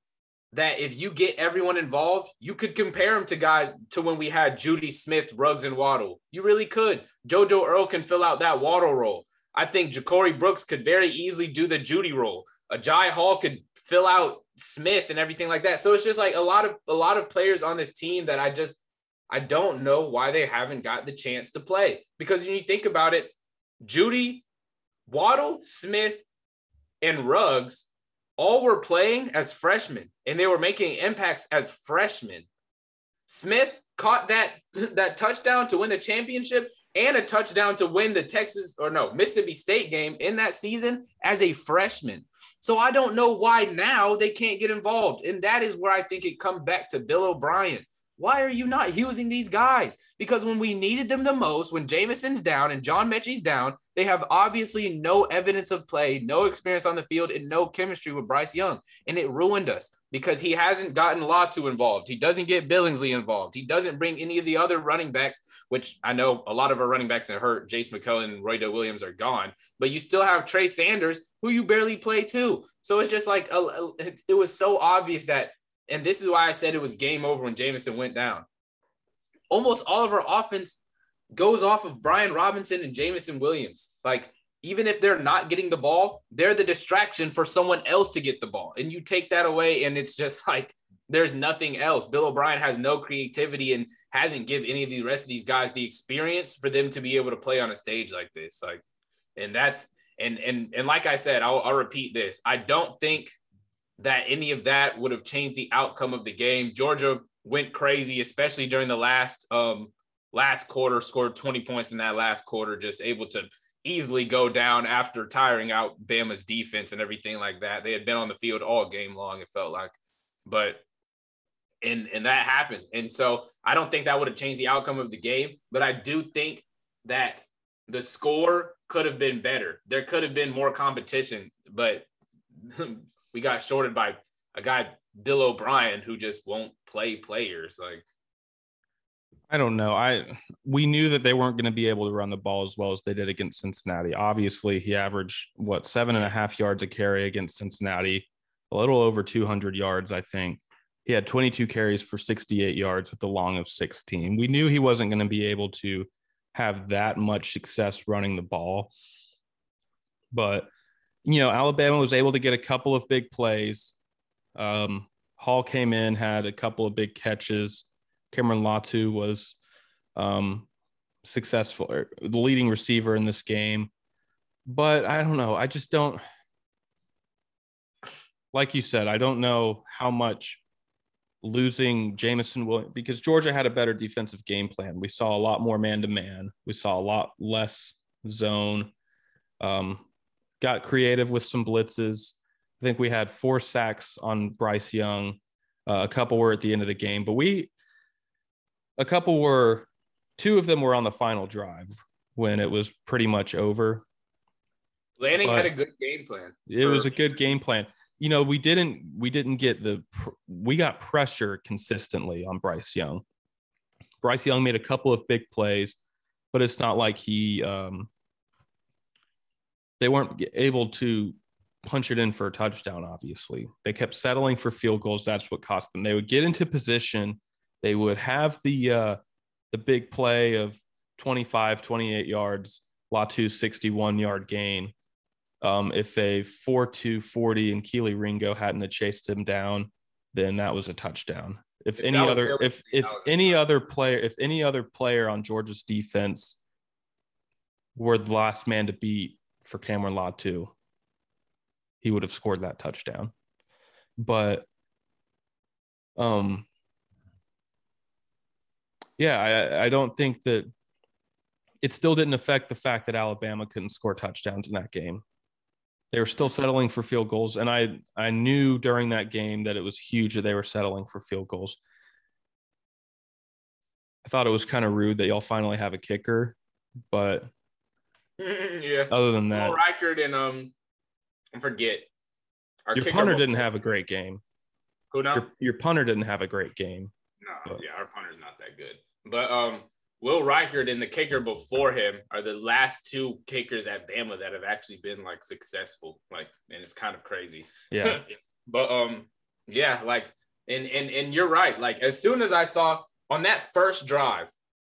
that if you get everyone involved, you could compare them to guys to when we had Jeudy Smith, Ruggs, and Waddle. You really could. JoJo Earle can fill out that Waddle role. I think JaCorey Brooks could very easily do the Jeudy role. A Agiye Hall could fill out Smith and everything like that. So it's just like a lot of a lot of players on this team that I just I don't know why they haven't got the chance to play. Because when you think about it, Jeudy, Waddle, Smith, and Ruggs all were playing as freshmen and they were making impacts as freshmen. Smith caught that that touchdown to win the championship and a touchdown to win the Texas or no Mississippi State game in that season as a freshman. So I don't know why now they can't get involved. And that is where I think it comes back to Bill O'Brien. Why are you not using these guys? Because when we needed them the most, when Jameson's down and John Metchie's down, they have obviously no evidence of play, no experience on the field, and no chemistry with Bryce Young. And it ruined us because he hasn't gotten Latu involved. He doesn't get Billingsley involved. He doesn't bring any of the other running backs, which I know a lot of our running backs are hurt. Jace McCullough and Roy Williams are gone, but you still have Trey Sanders, who you barely play too. So it's just like uh, uh, a, it was so obvious that and this is why I said it was game over when Jameson went down. Almost all of our offense goes off of Brian Robinson and Jameson Williams. Like, even if they're not getting the ball, they're the distraction for someone else to get the ball. And you take that away, and it's just like there's nothing else. Bill O'Brien has no creativity and hasn't given any of the rest of these guys the experience for them to be able to play on a stage like this. Like, and that's and and and like I said, I'll, I'll repeat this. I don't think that any of that would have changed the outcome of the game. Georgia went crazy, especially during the last um last quarter, scored 20 points in that last quarter, just able to easily go down after tiring out Bama's defense and everything like that. They had been on the field all game long, it felt like. But and and that happened. And so I don't think that would have changed the outcome of the game, but I do think that the score could have been better. There could have been more competition, but we got shorted by a guy Bill O'Brien who just won't play players like
I don't know. I we knew that they weren't going to be able to run the ball as well as they did against Cincinnati. Obviously, he averaged what seven and a half yards a carry against Cincinnati, a little over 200 yards, I think. He had 22 carries for 68 yards with the long of 16. We knew he wasn't going to be able to have that much success running the ball. But, you know, Alabama was able to get a couple of big plays. Um, Hall came in, had a couple of big catches. Cameron Latu was um, successful, er, the leading receiver in this game. But I don't know. I just don't, like you said, I don't know how much losing Jameson Williams because Georgia had a better defensive game plan. We saw a lot more man to man. We saw a lot less zone. Um, got creative with some blitzes. I think we had four sacks on Bryce Young. Uh, a couple were at the end of the game, but we a couple were two of them were on the final drive when it was pretty much over.
Lanning but had a good game plan.
It was a good game plan. You know, we didn't we didn't get the we got pressure consistently on Bryce Young. Bryce Young made a couple of big plays, but it's not like he um they weren't able to punch it in for a touchdown obviously. They kept settling for field goals, that's what cost them. They would get into position they would have the uh, the big play of 25, 28 yards, Latu 61 yard gain. Um, if a 4 2 40 and Kelee Ringo hadn't chased him down, then that was a touchdown. If, if any other if if any other player if any other player on Georgia's defense were the last man to beat for Cameron Latu, he would have scored that touchdown. But um yeah, I, I don't think that it still didn't affect the fact that Alabama couldn't score touchdowns in that game. They were still settling for field goals, and I I knew during that game that it was huge that they were settling for field goals. I thought it was kind of rude that y'all finally have a kicker, but
yeah.
Other than that,
Reichard and um, I forget.
Our your punter didn't have a great game.
Who now?
Your, your punter didn't have a great game.
No, but. yeah, our punter's not that good. But um, Will Reichard and the kicker before him are the last two kickers at Bama that have actually been like successful. Like, and it's kind of crazy.
Yeah.
but um, yeah, like, and and and you're right. Like, as soon as I saw on that first drive,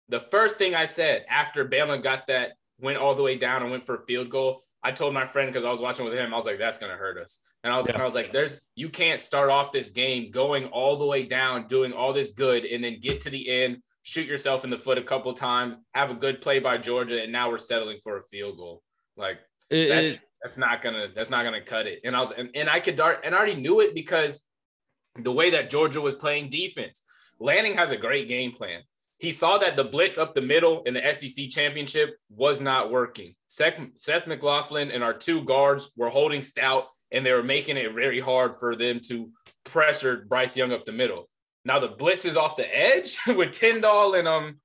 the first thing I said after Bama got that went all the way down and went for a field goal, I told my friend because I was watching with him, I was like, that's gonna hurt us. And I was yeah. and I was like, there's you can't start off this game going all the way down, doing all this good, and then get to the end shoot yourself in the foot a couple times, have a good play by Georgia, and now we're settling for a field goal. Like it, that's it, that's not gonna that's not gonna cut it. And I was and, and I could dart and I already knew it because the way that Georgia was playing defense. Lanning has a great game plan. He saw that the blitz up the middle in the SEC championship was not working. Seth, Seth McLaughlin and our two guards were holding stout and they were making it very hard for them to pressure Bryce Young up the middle. Now the blitz is off the edge with Tindall and um,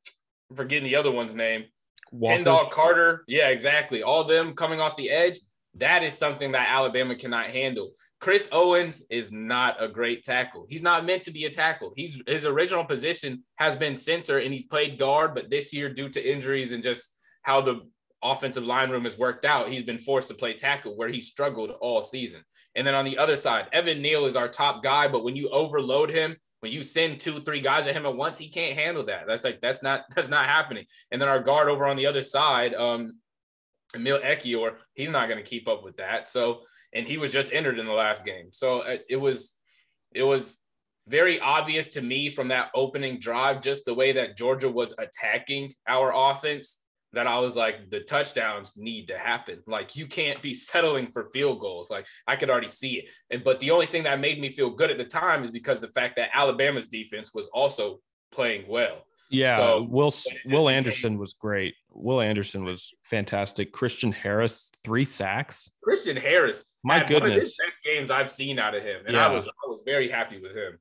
I'm forgetting the other one's name. Walker. Tindall Carter. Yeah, exactly. All them coming off the edge. That is something that Alabama cannot handle. Chris Owens is not a great tackle. He's not meant to be a tackle. He's his original position has been center and he's played guard, but this year, due to injuries and just how the offensive line room has worked out, he's been forced to play tackle where he struggled all season. And then on the other side, Evan Neal is our top guy, but when you overload him, when you send two, three guys at him at once, he can't handle that. That's like that's not that's not happening. And then our guard over on the other side, um, Emil Ekiyor, he's not going to keep up with that. So, and he was just entered in the last game. So uh, it was, it was very obvious to me from that opening drive, just the way that Georgia was attacking our offense, that I was like, the touchdowns need to happen. Like you can't be settling for field goals. Like I could already see it. And but the only thing that made me feel good at the time is because the fact that Alabama's defense was also playing well.
Yeah, so, Will Will Anderson was great. Will Anderson was fantastic. Christian Harris, three sacks.
Christian Harris,
my goodness,
best games I've seen out of him, and yeah. I was I was very happy with him.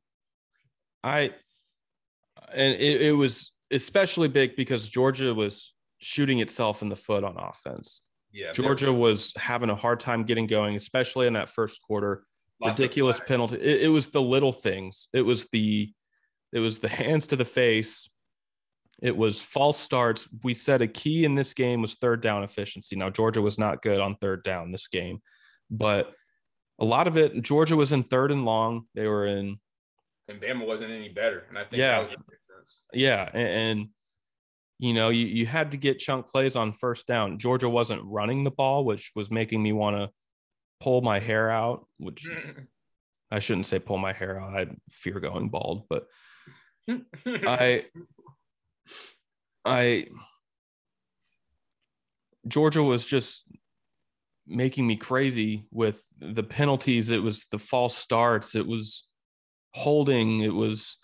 I and it, it was especially big because Georgia was shooting itself in the foot on offense.
Yeah,
Georgia was having a hard time getting going, especially in that first quarter. Lots Ridiculous penalty. It, it was the little things. It was the it was the hands to the face it was false starts. We said a key in this game was third down efficiency. Now, Georgia was not good on third down this game, but a lot of it, Georgia was in third and long. They were in.
And Bama wasn't any better. And I think yeah, that was the difference.
Yeah. And, and, you know, you, you had to get chunk plays on first down. Georgia wasn't running the ball, which was making me want to pull my hair out, which I shouldn't say pull my hair out. I fear going bald, but I I Georgia was just making me crazy with the penalties. It was the false starts. It was holding. It was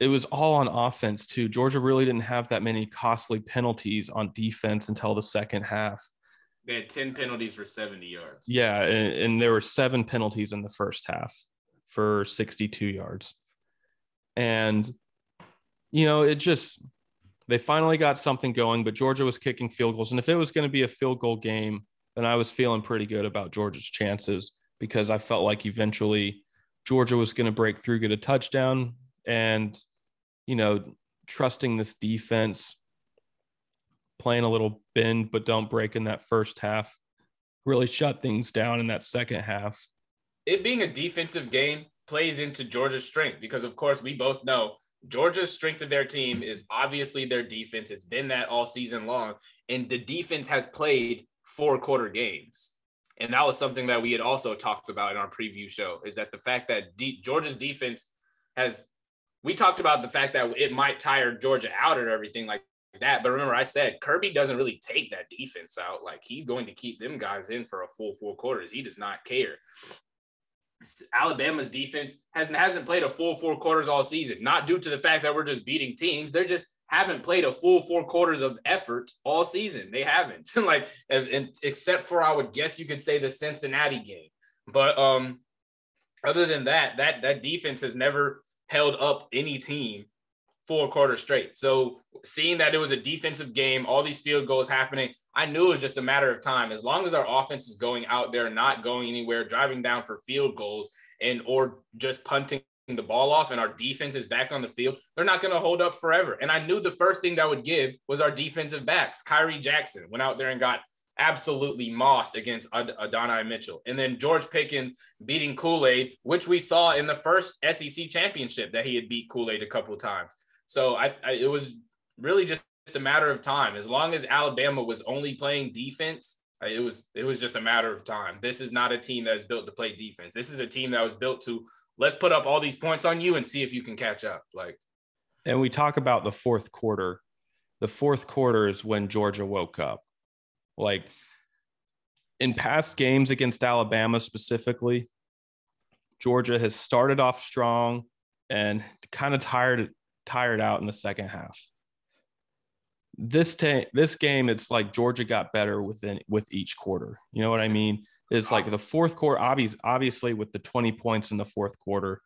it was all on offense too. Georgia really didn't have that many costly penalties on defense until the second half.
They had 10 penalties for 70 yards.
Yeah, and, and there were seven penalties in the first half for 62 yards. And you know, it just they finally got something going, but Georgia was kicking field goals. And if it was going to be a field goal game, then I was feeling pretty good about Georgia's chances because I felt like eventually Georgia was going to break through, get a touchdown, and, you know, trusting this defense, playing a little bend, but don't break in that first half, really shut things down in that second half.
It being a defensive game plays into Georgia's strength because, of course, we both know Georgia's strength of their team is obviously their defense. It's been that all season long. And the defense has played four quarter games. And that was something that we had also talked about in our preview show is that the fact that D- Georgia's defense has, we talked about the fact that it might tire Georgia out or everything like that. But remember, I said Kirby doesn't really take that defense out. Like he's going to keep them guys in for a full four quarters. He does not care. Alabama's defense hasn't hasn't played a full four quarters all season. Not due to the fact that we're just beating teams. They're just haven't played a full four quarters of effort all season. They haven't. like and, except for I would guess you could say the Cincinnati game. But um other than that, that that defense has never held up any team four quarters straight. So seeing that it was a defensive game, all these field goals happening, I knew it was just a matter of time. As long as our offense is going out there, not going anywhere, driving down for field goals, and or just punting the ball off, and our defense is back on the field, they're not going to hold up forever. And I knew the first thing that would give was our defensive backs. Khyree Jackson went out there and got absolutely mossed against Ad- Adonai Mitchell. And then George Pickens beating Kool Aid, which we saw in the first SEC championship that he had beat Kool Aid a couple times. So I, I, it was really just a matter of time. As long as Alabama was only playing defense, it was it was just a matter of time. This is not a team that is built to play defense. This is a team that was built to let's put up all these points on you and see if you can catch up. Like,
and we talk about the fourth quarter. The fourth quarter is when Georgia woke up. Like in past games against Alabama specifically, Georgia has started off strong and kind of tired tired out in the second half. This this game, it's like Georgia got better within with each quarter. You know what I mean? It's like the fourth quarter, obvious, obviously with the 20 points in the fourth quarter,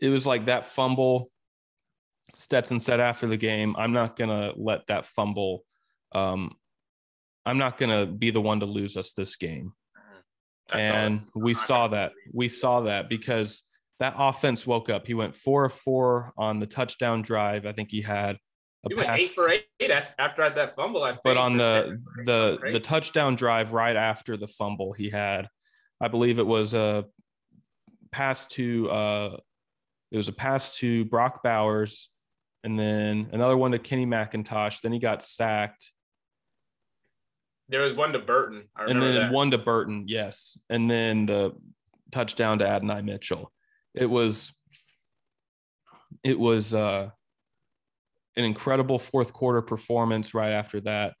it was like that fumble. Stetson said after the game, I'm not gonna let that fumble. Um, I'm not gonna be the one to lose us this game. and we saw that. We saw that because that offense woke up. He went four of four on the touchdown drive. I think he had
a he pass. went eight for eight after that fumble. I think,
but on the the the touchdown drive right after the fumble, he had, I believe it was a pass to uh, it was a pass to Brock Bowers, and then another one to Kenny McIntosh. Then he got sacked.
There was one to Burton.
and then that. one to Burton, yes. And then the touchdown to Adonai Mitchell it was it was uh, an incredible fourth quarter performance right after that.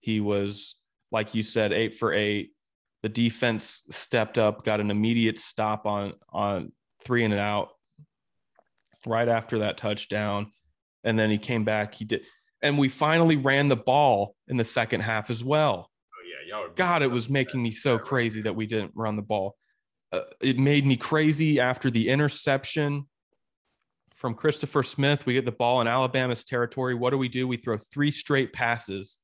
He was, like you said, eight for eight. The defense stepped up, got an immediate stop on on three and an out right after that touchdown. And then he came back. He did, and we finally ran the ball in the second half as well.
Oh yeah, y'all.
God, it was making me so crazy that we didn't run the ball. Uh, it made me crazy after the interception from Christopher Smith. We get the ball in Alabama's territory. What do we do? We throw three straight passes.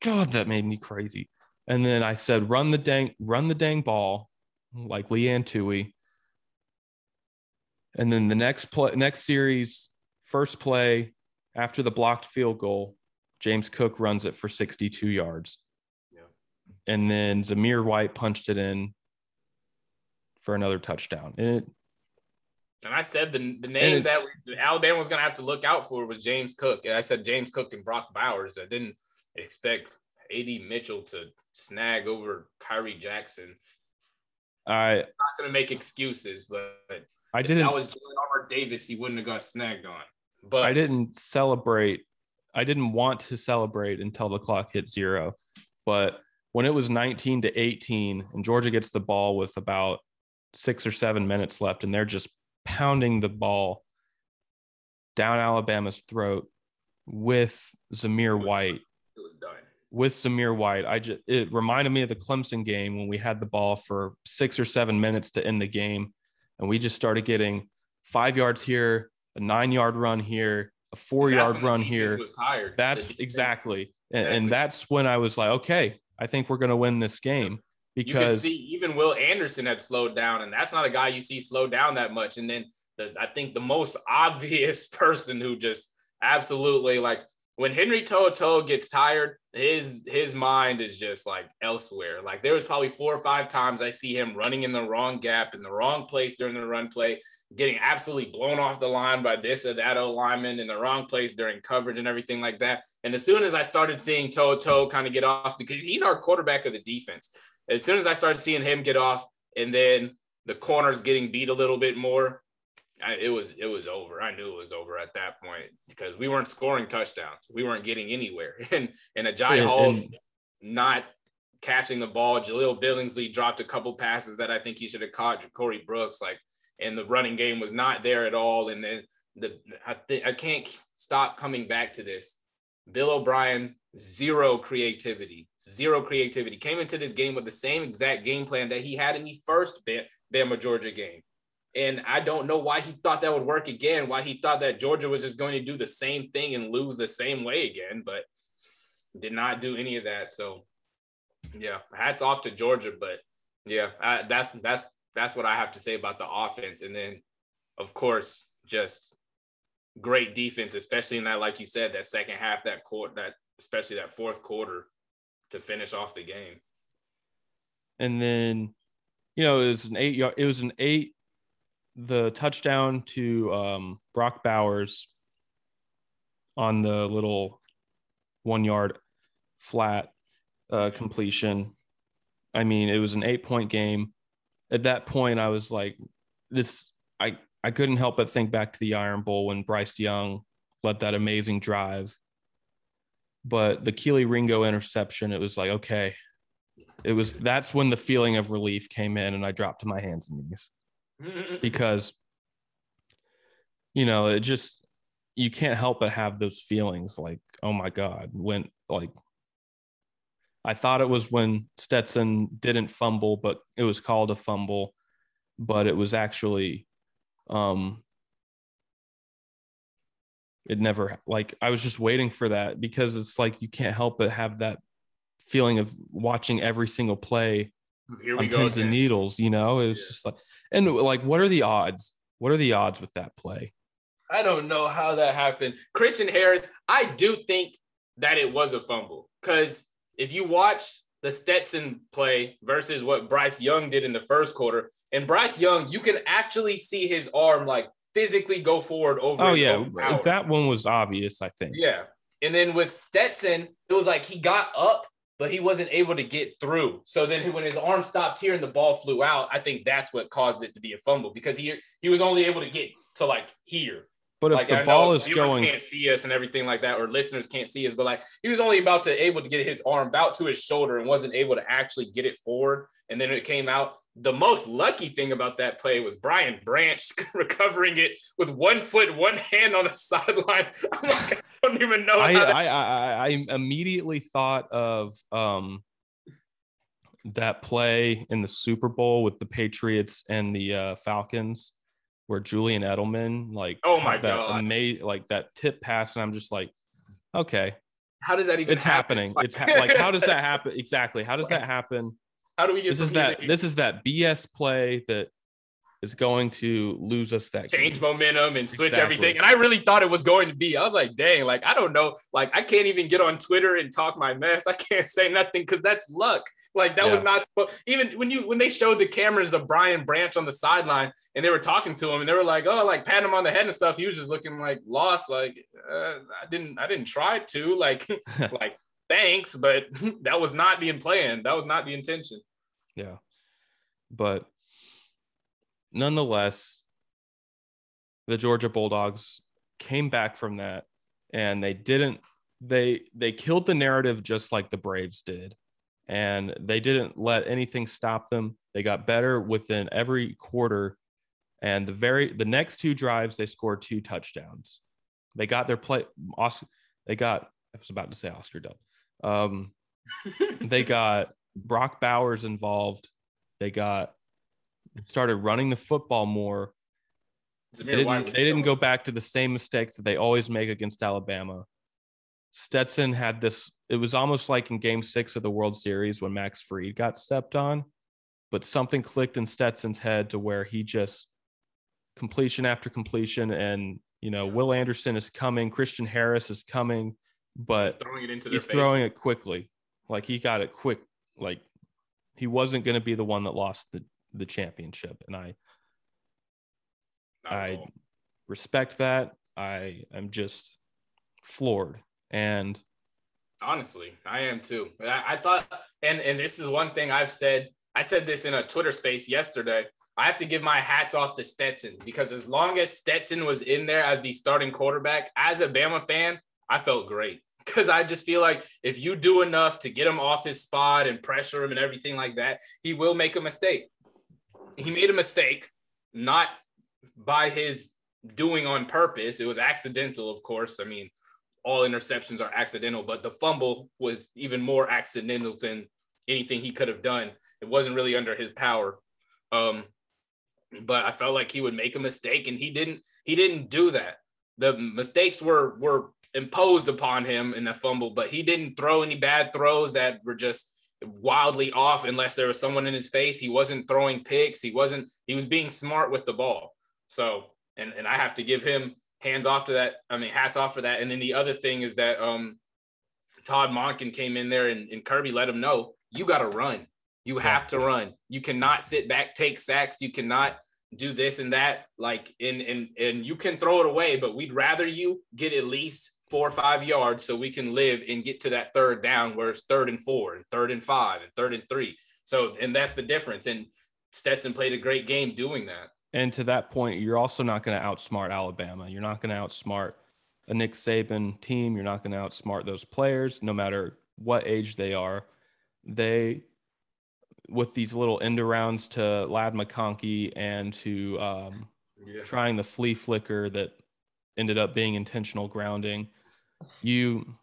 God, that made me crazy. And then I said, run the dang, run the dang ball, like Leanne Tui. And then the next play, next series, first play after the blocked field goal, James Cook runs it for 62 yards. And then Zamir White punched it in for another touchdown. And it,
and I said the, the name
it,
that Alabama was going to have to look out for was James Cook. And I said James Cook and Brock Bowers. I didn't expect AD Mitchell to snag over Khyree Jackson.
I am
not going to make excuses, but
I didn't.
If That was Jalen Davis. He wouldn't have got snagged on. But
I didn't celebrate. I didn't want to celebrate until the clock hit zero. But when it was 19 to 18 and Georgia gets the ball with about six or seven minutes left and they're just pounding the ball down Alabama's throat with Zamir White.
It was done.
With Zamir White, I just it reminded me of the Clemson game when we had the ball for six or seven minutes to end the game, and we just started getting five yards here, a nine yard run here, a four yard run here.
Was tired.
That's exactly, and, and that's when I was like, okay, I think we're going to win this game because you can
see even Will Anderson had slowed down, and that's not a guy you see slow down that much. And then the, I think the most obvious person who just absolutely like when Henry To'oTo'o gets tired, his his mind is just like elsewhere. Like there was probably four or five times I see him running in the wrong gap in the wrong place during the run play, getting absolutely blown off the line by this or that O lineman in the wrong place during coverage and everything like that. And as soon as I started seeing To'oTo'o kind of get off because he's our quarterback of the defense, as soon as I started seeing him get off, and then the corners getting beat a little bit more, I, it was it was over. I knew it was over at that point because we weren't scoring touchdowns. We weren't getting anywhere. And and Agiye yeah, Hall's not catching the ball. Jahleel Billingsley dropped a couple passes that I think he should have caught. Corey Brooks, like, and the running game was not there at all. And then the I think I can't stop coming back to this. Bill O'Brien, zero creativity, zero creativity. Came into this game with the same exact game plan that he had in the first Bama Georgia game. And I don't know why he thought that would work again, why he thought that Georgia was just going to do the same thing and lose the same way again, but did not do any of that. So, yeah, hats off to Georgia. But yeah, I, that's that's that's what I have to say about the offense. And then, of course, just great defense, especially in that, like you said, that second half, that court, that especially that fourth quarter to finish off the game.
And then, you know, it was an eight yard, it was an eight the touchdown to um, Brock Bowers on the little one yard flat uh, completion. I mean, it was an eight point game. At that point, I was like, this, I, I couldn't help but think back to the Iron Bowl when Bryce Young led that amazing drive. But the Kelee Ringo interception, it was like, okay, it was that's when the feeling of relief came in and I dropped to my hands and knees because you know it just you can't help but have those feelings like oh my god when like i thought it was when stetson didn't fumble but it was called a fumble but it was actually um it never like i was just waiting for that because it's like you can't help but have that feeling of watching every single play
here we
on
go
pins
again.
and needles. You know, it was yeah. just like, and like, what are the odds? What are the odds with that play?
I don't know how that happened. Christian Harris, I do think that it was a fumble because if you watch the Stetson play versus what Bryce Young did in the first quarter, and Bryce Young, you can actually see his arm like physically go forward over.
Oh yeah, that one was obvious. I think.
Yeah, and then with Stetson, it was like he got up but he wasn't able to get through. So then when his arm stopped here and the ball flew out, I think that's what caused it to be a fumble because he he was only able to get to like here.
But if
like,
the
I
ball is going,
can't see us and everything like that, or listeners can't see us, but like he was only about to able to get his arm about to his shoulder and wasn't able to actually get it forward. And then it came out. The most lucky thing about that play was Brian Branch recovering it with one foot, one hand on the sideline. I'm like, I don't even know.
I, I, I, I immediately thought of um, that play in the Super Bowl with the Patriots and the uh, Falcons, where Julian Edelman like
Oh my
that
God.
ama- like that tip pass, and I'm just like, okay,
how does that even?
it's
happen?
happening. It's ha- like how does that happen exactly? How does that happen?
How do we get
This is that this is that BS play that is going to lose us that game.
change momentum and switch
Exactly.
everything. And I really thought it was going to be. I was like, dang, like I don't know. Like I can't even get on Twitter and talk my mess. I can't say nothing because that's luck. Like that was not even when you when they showed the cameras of Brian Branch on the sideline and they were talking to him and they were like, oh, like pat him on the head and stuff. He was just looking like lost. Like uh, I didn't I didn't try to. Like like thanks, but that was not the plan. That was not the intention.
Yeah. But nonetheless, the Georgia Bulldogs came back from that and they didn't they they killed the narrative just like the Braves did. And they didn't let anything stop them. They got better within every quarter. And the very the next two drives, they scored two touchdowns. They got their play Oscar, they got I was about to say Oscar Dub. Um they got Brock Bowers involved. They got started running the football more. They didn't, they didn't go back to the same mistakes that they always make against Alabama. Stetson had this, it was almost like in game six of the World Series when Max Fried got stepped on, but something clicked in Stetson's head to where he just completion after completion. And, you know, Will Anderson is coming, Christian Harris is coming, but
throwing it into
he's throwing it quickly. Like he got it quick. Like he wasn't going to be the one that lost the, the championship. And I,
Not
I respect that. I am just floored. And
Honestly, I am too. I, I thought, and and this is one thing I've said. I said this in a Twitter space yesterday. I have to give my hats off to Stetson because as long as Stetson was in there as the starting quarterback, as a Bama fan, I felt great because I just feel like if you do enough to get him off his spot and pressure him and everything like that, he will make a mistake. He made a mistake, not by his doing on purpose. It was accidental, of course. I mean, all interceptions are accidental, but the fumble was even more accidental than anything he could have done. It wasn't really under his power. Um, but I felt like he would make a mistake and he didn't he didn't do that. The mistakes were were imposed upon him in the fumble, but he didn't throw any bad throws that were just wildly off unless there was someone in his face. He wasn't throwing picks. He wasn't he was being smart with the ball. So and and I have to give him hands off to that. I mean, hats off for that. And then the other thing is that um, Todd Monken came in there and, and Kirby let him know you got to run. You have to run. You cannot sit back, take sacks. You cannot do this and that. Like, and and and you can throw it away, but we'd rather you get at least four or five yards so we can live and get to that third down where it's third and four and third and five and third and three. So, and that's the difference. And Stetson played a great game doing that.
and to that point, you're also not going to outsmart Alabama. You're not going to outsmart a Nick Saban team. You're not going to outsmart those players, no matter what age they are. They, with these little end arounds to Ladd McConkey and to um,
Yeah.
trying the flea flicker that ended up being intentional grounding, you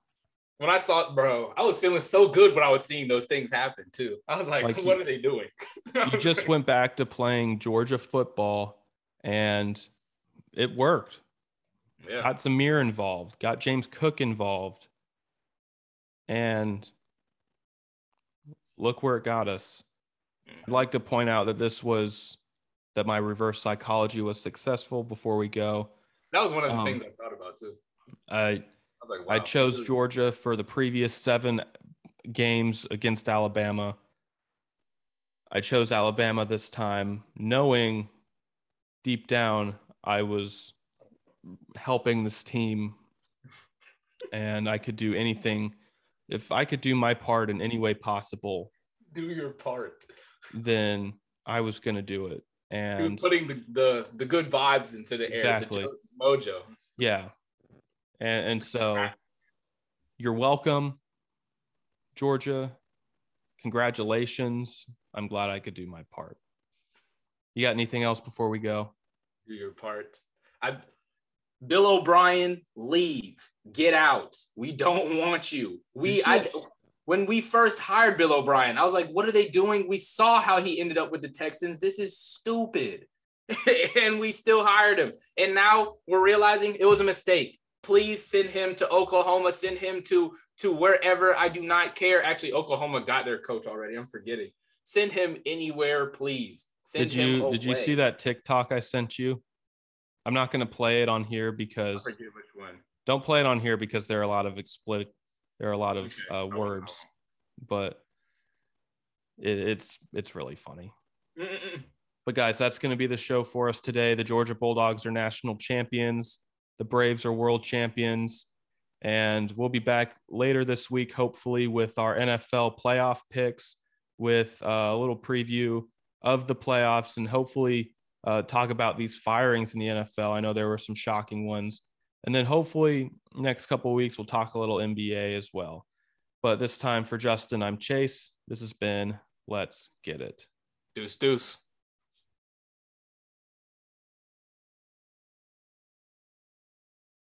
when I saw it, bro, I was feeling so good when I was seeing those things happen too. I was like,
Like,
what
you-
are they doing?
you just went back to playing Georgia football and it worked.
yeah.
Got Zamir involved, got James Cook involved. And look where it got us. I'd like to point out that this was that my reverse psychology was successful before we go.
That was one of the
Um,
things I thought about too.
I
I like, wow,
I chose Georgia for the previous seven games against Alabama. I chose Alabama this time, knowing deep down I was helping this team and I could do anything. If I could do my part in any way possible,
Do your part.
then I was going to do it. and
putting the, the the good vibes into the air,
Exactly.
the mojo.
yeah, and and so you're welcome, Georgia. Congratulations. I'm glad I could do my part. You got anything else before we go?
do your part. I Bill O'Brien, leave. Get out. We don't want you. We I when we first hired Bill O'Brien, I was like, what are they doing? We saw how he ended up with the Texans. This is stupid. and we still hired him. And now we're realizing it was a mistake. Please send him to Oklahoma, send him to to wherever. I do not care. Actually, Oklahoma got their coach already. I'm forgetting. Send him anywhere, please. Send
Did you did you see that TikTok I sent you? I'm not going to play it on here because
forget which one.
don't play it on here because there are a lot of explicit there are a lot of
Okay.
uh, words, but it, it's it's really funny.
Mm-mm.
But guys, that's going to be the show for us today. The Georgia Bulldogs are national champions. The Braves are world champions. And we'll be back later this week, hopefully, with our NFL playoff picks, with uh, a little preview of the playoffs, and hopefully uh, talk about these firings in the NFL. I know there were some shocking ones. And then hopefully, next couple weeks, we'll talk a little NBA as well. But this time for Justin, I'm Chase. This has been Let's Get It.
Deuce, deuce.